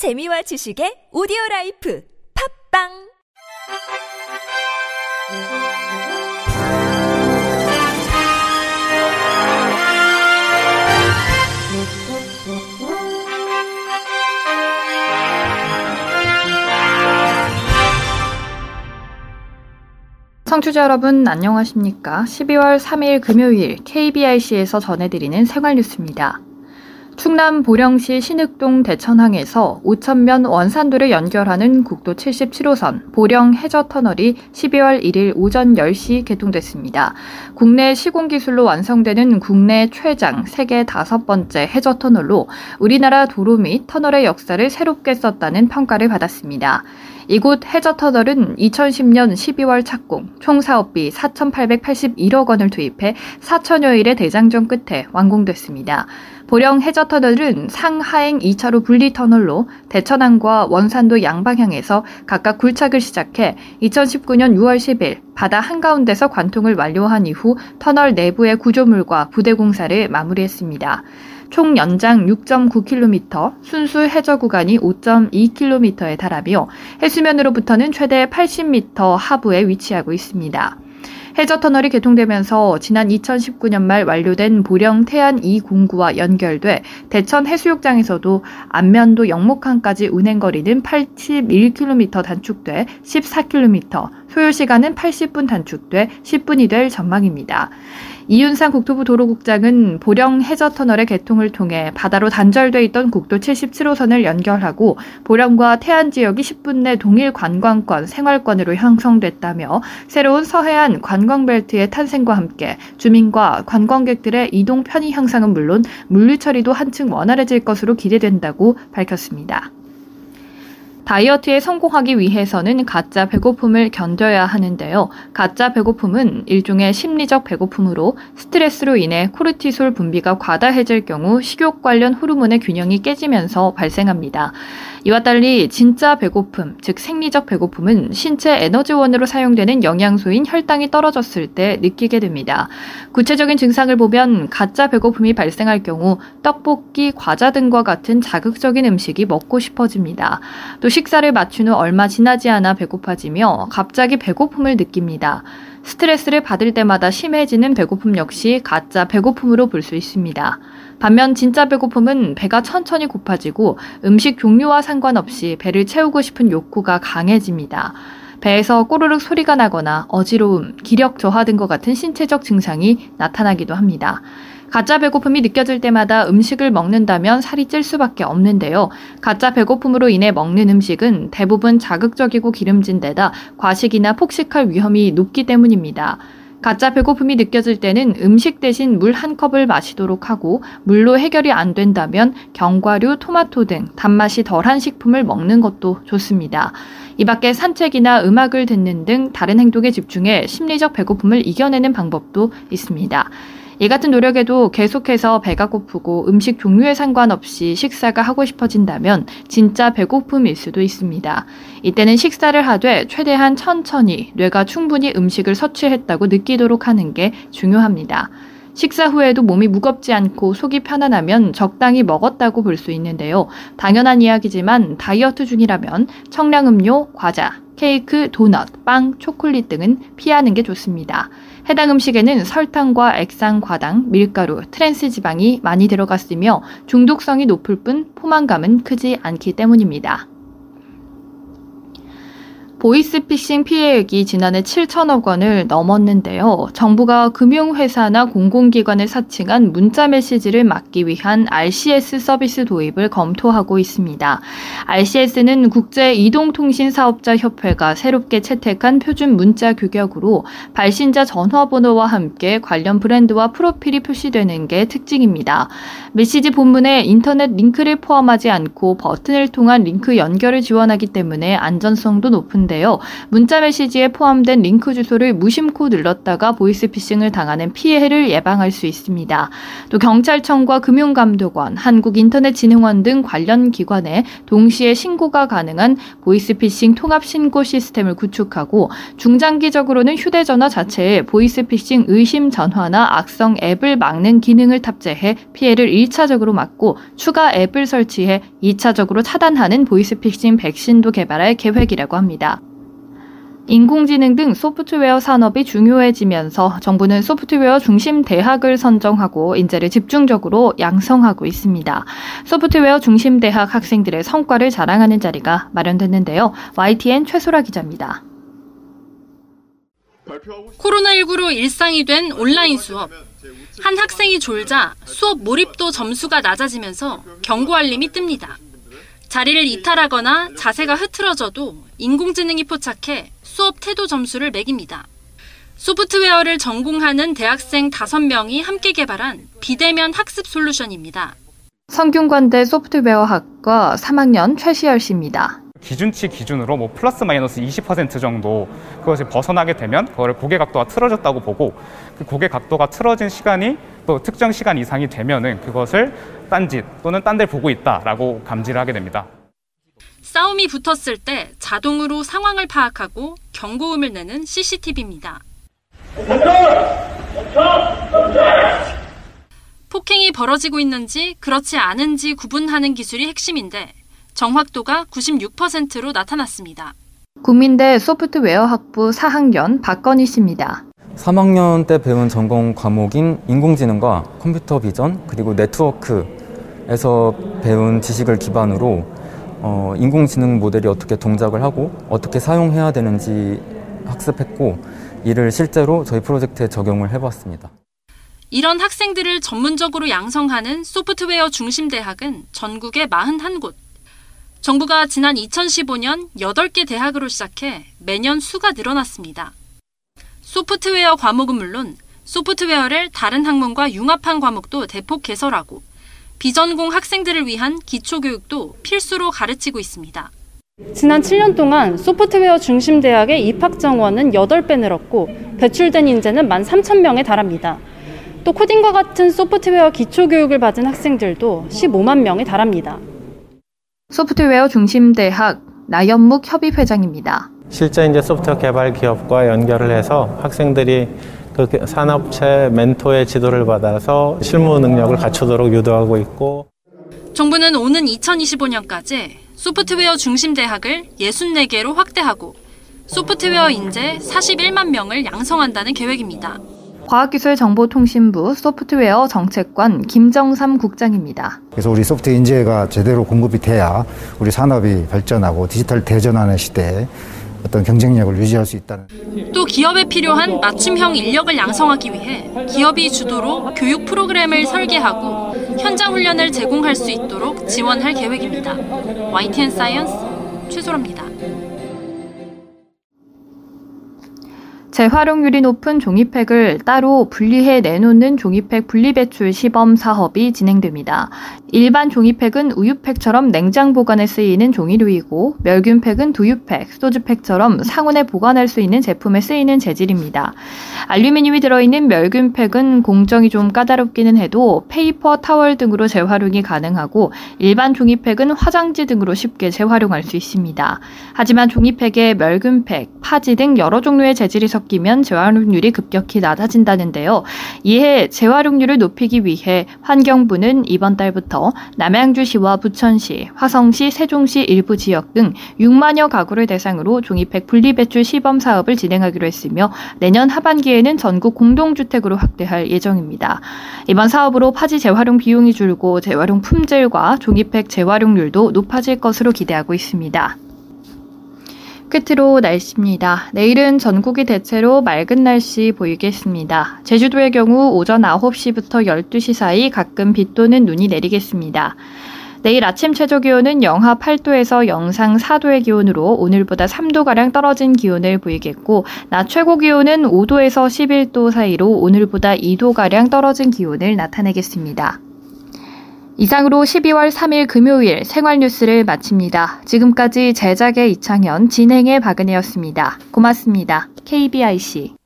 재미와 지식의 오디오 라이프 팟빵 청취자 여러분 안녕하십니까? 12월 3일 금요일 KBIC에서 전해드리는 생활 뉴스입니다. 충남 보령시 신흑동 대천항에서 5천면 원산도를 연결하는 국도 77호선 보령 해저 터널이 12월 1일 오전 10시 개통됐습니다. 국내 시공 기술로 완성되는 국내 최장 세계 다섯 번째 해저 터널로 우리나라 도로 및 터널의 역사를 새롭게 썼다는 평가를 받았습니다. 이곳 해저 터널은 2010년 12월 착공, 총 사업비 4,881억 원을 투입해 4천여일의 대장정 끝에 완공됐습니다. 보령 해저 터널은 상하행 2차로 분리 터널로 대천항과 원산도 양방향에서 각각 굴착을 시작해 2019년 6월 10일 바다 한가운데서 관통을 완료한 이후 터널 내부의 구조물과 부대 공사를 마무리했습니다. 총 연장 6.9km, 순수 해저 구간이 5.2km에 달하며 해수면으로부터는 최대 80m 하부에 위치하고 있습니다. 해저 터널이 개통되면서 지난 2019년 말 완료된 보령 태안 2공구와 연결돼 대천 해수욕장에서도 안면도 영목항까지 운행거리는 81km 단축돼 14km, 소요시간은 80분 단축돼 10분이 될 전망입니다. 이윤상 국토부 도로국장은 보령 해저터널의 개통을 통해 바다로 단절돼 있던 국도 77호선을 연결하고 보령과 태안 지역이 10분 내 동일 관광권, 생활권으로 형성됐다며 새로운 서해안 관광벨트의 탄생과 함께 주민과 관광객들의 이동 편의 향상은 물론 물류 처리도 한층 원활해질 것으로 기대된다고 밝혔습니다. 다이어트에 성공하기 위해서는 가짜 배고픔을 견뎌야 하는데요. 가짜 배고픔은 일종의 심리적 배고픔으로 스트레스로 인해 코르티솔 분비가 과다해질 경우 식욕 관련 호르몬의 균형이 깨지면서 발생합니다. 이와 달리 진짜 배고픔, 즉 생리적 배고픔은 신체 에너지원으로 사용되는 영양소인 혈당이 떨어졌을 때 느끼게 됩니다. 구체적인 증상을 보면 가짜 배고픔이 발생할 경우 떡볶이, 과자 등과 같은 자극적인 음식이 먹고 싶어집니다. 또 식사를 마친 후 얼마 지나지 않아 배고파지며 갑자기 배고픔을 느낍니다. 스트레스를 받을 때마다 심해지는 배고픔 역시 가짜 배고픔으로 볼 수 있습니다. 반면 진짜 배고픔은 배가 천천히 고파지고 음식 종류와 상관없이 배를 채우고 싶은 욕구가 강해집니다. 배에서 꼬르륵 소리가 나거나 어지러움, 기력 저하 등과 같은 신체적 증상이 나타나기도 합니다. 가짜 배고픔이 느껴질 때마다 음식을 먹는다면 살이 찔 수밖에 없는데요. 가짜 배고픔으로 인해 먹는 음식은 대부분 자극적이고 기름진 데다 과식이나 폭식할 위험이 높기 때문입니다. 가짜 배고픔이 느껴질 때는 음식 대신 물 한 컵을 마시도록 하고 물로 해결이 안 된다면 견과류, 토마토 등 단맛이 덜한 식품을 먹는 것도 좋습니다. 이 밖에 산책이나 음악을 듣는 등 다른 행동에 집중해 심리적 배고픔을 이겨내는 방법도 있습니다. 이 같은 노력에도 계속해서 배가 고프고 음식 종류에 상관없이 식사가 하고 싶어진다면 진짜 배고픔일 수도 있습니다. 이때는 식사를 하되 최대한 천천히 뇌가 충분히 음식을 섭취했다고 느끼도록 하는 게 중요합니다. 식사 후에도 몸이 무겁지 않고 속이 편안하면 적당히 먹었다고 볼 수 있는데요. 당연한 이야기지만 다이어트 중이라면 청량음료, 과자, 케이크, 도넛, 빵, 초콜릿 등은 피하는 게 좋습니다. 해당 음식에는 설탕과 액상 과당, 밀가루, 트랜스 지방이 많이 들어갔으며 중독성이 높을 뿐 포만감은 크지 않기 때문입니다. 보이스피싱 피해액이 지난해 7천억 원을 넘었는데요. 정부가 금융회사나 공공기관을 사칭한 문자 메시지를 막기 위한 RCS 서비스 도입을 검토하고 있습니다. RCS는 국제 이동통신 사업자 협회가 새롭게 채택한 표준 문자 규격으로 발신자 전화번호와 함께 관련 브랜드와 프로필이 표시되는 게 특징입니다. 메시지 본문에 인터넷 링크를 포함하지 않고 버튼을 통한 링크 연결을 지원하기 때문에 안전성도 높은 데 있는데요. 문자 메시지에 포함된 링크 주소를 무심코 눌렀다가 보이스피싱을 당하는 피해를 예방할 수 있습니다. 또 경찰청과 금융감독원, 한국인터넷진흥원 등 관련 기관에 동시에 신고가 가능한 보이스피싱 통합 신고 시스템을 구축하고 중장기적으로는 휴대전화 자체에 보이스피싱 의심 전화나 악성 앱을 막는 기능을 탑재해 피해를 1차적으로 막고 추가 앱을 설치해 2차적으로 차단하는 보이스피싱 백신도 개발할 계획이라고 합니다. 인공지능 등 소프트웨어 산업이 중요해지면서 정부는 소프트웨어 중심 대학을 선정하고 인재를 집중적으로 양성하고 있습니다. 소프트웨어 중심 대학 학생들의 성과를 자랑하는 자리가 마련됐는데요. YTN 최소라 기자입니다. 코로나19로 일상이 된 온라인 수업. 한 학생이 졸자 수업 몰입도 점수가 낮아지면서 경고 알림이 뜹니다. 자리를 이탈하거나 자세가 흐트러져도 인공지능이 포착해 수업 태도 점수를 매깁니다. 소프트웨어를 전공하는 대학생 5명이 함께 개발한 비대면 학습 솔루션입니다. 성균관대 소프트웨어학과 3학년 최시열 씨입니다. 기준치 기준으로 뭐 플러스 마이너스 20% 정도 그것이 벗어나게 되면 그거를 고개 각도가 틀어졌다고 보고 그 고개 각도가 틀어진 시간이 또 특정 시간 이상이 되면은 그것을 딴짓 또는 딴 데 보고 있다라고 감지를 하게 됩니다. 싸움이 붙었을 때 자동으로 상황을 파악하고 경고음을 내는 CCTV입니다. 폭행이 벌어지고 있는지 그렇지 않은지 구분하는 기술이 핵심인데 정확도가 96%로 나타났습니다. 국민대 소프트웨어 학부 4학년 박건희 씨입니다. 3학년 때 배운 전공 과목인 인공지능과 컴퓨터 비전 그리고 네트워크에서 배운 지식을 기반으로 어, 인공지능 모델이 어떻게 동작을 하고 어떻게 사용해야 되는지 학습했고 이를 실제로 저희 프로젝트에 적용을 해봤습니다. 이런 학생들을 전문적으로 양성하는 소프트웨어 중심 대학은 전국에 41곳. 정부가 지난 2015년 8개 대학으로 시작해 매년 수가 늘어났습니다. 소프트웨어 과목은 물론 소프트웨어를 다른 학문과 융합한 과목도 대폭 개설하고 비전공 학생들을 위한 기초교육도 필수로 가르치고 있습니다. 지난 7년 동안 소프트웨어 중심 대학의 입학 정원은 8배 늘었고 배출된 인재는 13,000명에 달합니다. 또 코딩과 같은 소프트웨어 기초 교육을 받은 학생들도 15만 명에 달합니다. 소프트웨어 중심 대학 나연묵 협의회장입니다. 실제 이제 소프트웨어 개발 기업과 연결을 해서 학생들이 그 산업체 멘토의 지도를 받아서 실무 능력을 갖추도록 유도하고 있고 정부는 오는 2025년까지 소프트웨어 중심 대학을 64개로 확대하고 소프트웨어 인재 41만 명을 양성한다는 계획입니다. 과학기술정보통신부 소프트웨어 정책관 김정삼 국장입니다. 그래서 우리 소프트 인재가 제대로 공급이 돼야 우리 산업이 발전하고 디지털 대전하는 시대에 어떤 경쟁력을 유지할 수 있다는. 또 기업에 필요한 맞춤형 인력을 양성하기 위해 기업이 주도로 교육 프로그램을 설계하고 현장 훈련을 제공할 수 있도록 지원할 계획입니다. YTN 사이언스 최소라입니다. 재활용률이 높은 종이팩을 따로 분리해 내놓는 종이팩 분리배출 시범 사업이 진행됩니다. 일반 종이팩은 우유팩처럼 냉장 보관에 쓰이는 종이류이고 멸균팩은 두유팩, 소주팩처럼 상온에 보관할 수 있는 제품에 쓰이는 재질입니다. 알루미늄이 들어있는 멸균팩은 공정이 좀 까다롭기는 해도 페이퍼 타월 등으로 재활용이 가능하고 일반 종이팩은 화장지 등으로 쉽게 재활용할 수 있습니다. 하지만 종이팩에 멸균팩, 파지 등 여러 종류의 재질이 섞 섞이면 재활용률이 급격히 낮아진다는데요. 이에 재활용률을 높이기 위해 환경부는 이번 달부터 남양주시와 부천시, 화성시, 세종시 일부 지역 등 6만여 가구를 대상으로 종이팩 분리배출 시범 사업을 진행하기로 했으며 내년 하반기에는 전국 공동주택으로 확대할 예정입니다. 이번 사업으로 파지 재활용 비용이 줄고 재활용 품질과 종이팩 재활용률도 높아질 것으로 기대하고 있습니다. 끝으로 날씨입니다. 내일은 전국이 대체로 맑은 날씨 보이겠습니다. 제주도의 경우 오전 9시부터 12시 사이 가끔 비 또는 눈이 내리겠습니다. 내일 아침 최저 기온은 영하 8도에서 영상 4도의 기온으로 오늘보다 3도가량 떨어진 기온을 보이겠고, 낮 최고 기온은 5도에서 11도 사이로 오늘보다 2도가량 떨어진 기온을 나타내겠습니다. 이상으로 12월 3일 금요일 생활 뉴스를 마칩니다. 지금까지 제작의 이창현, 진행의 박은혜였습니다. 고맙습니다. KBIC.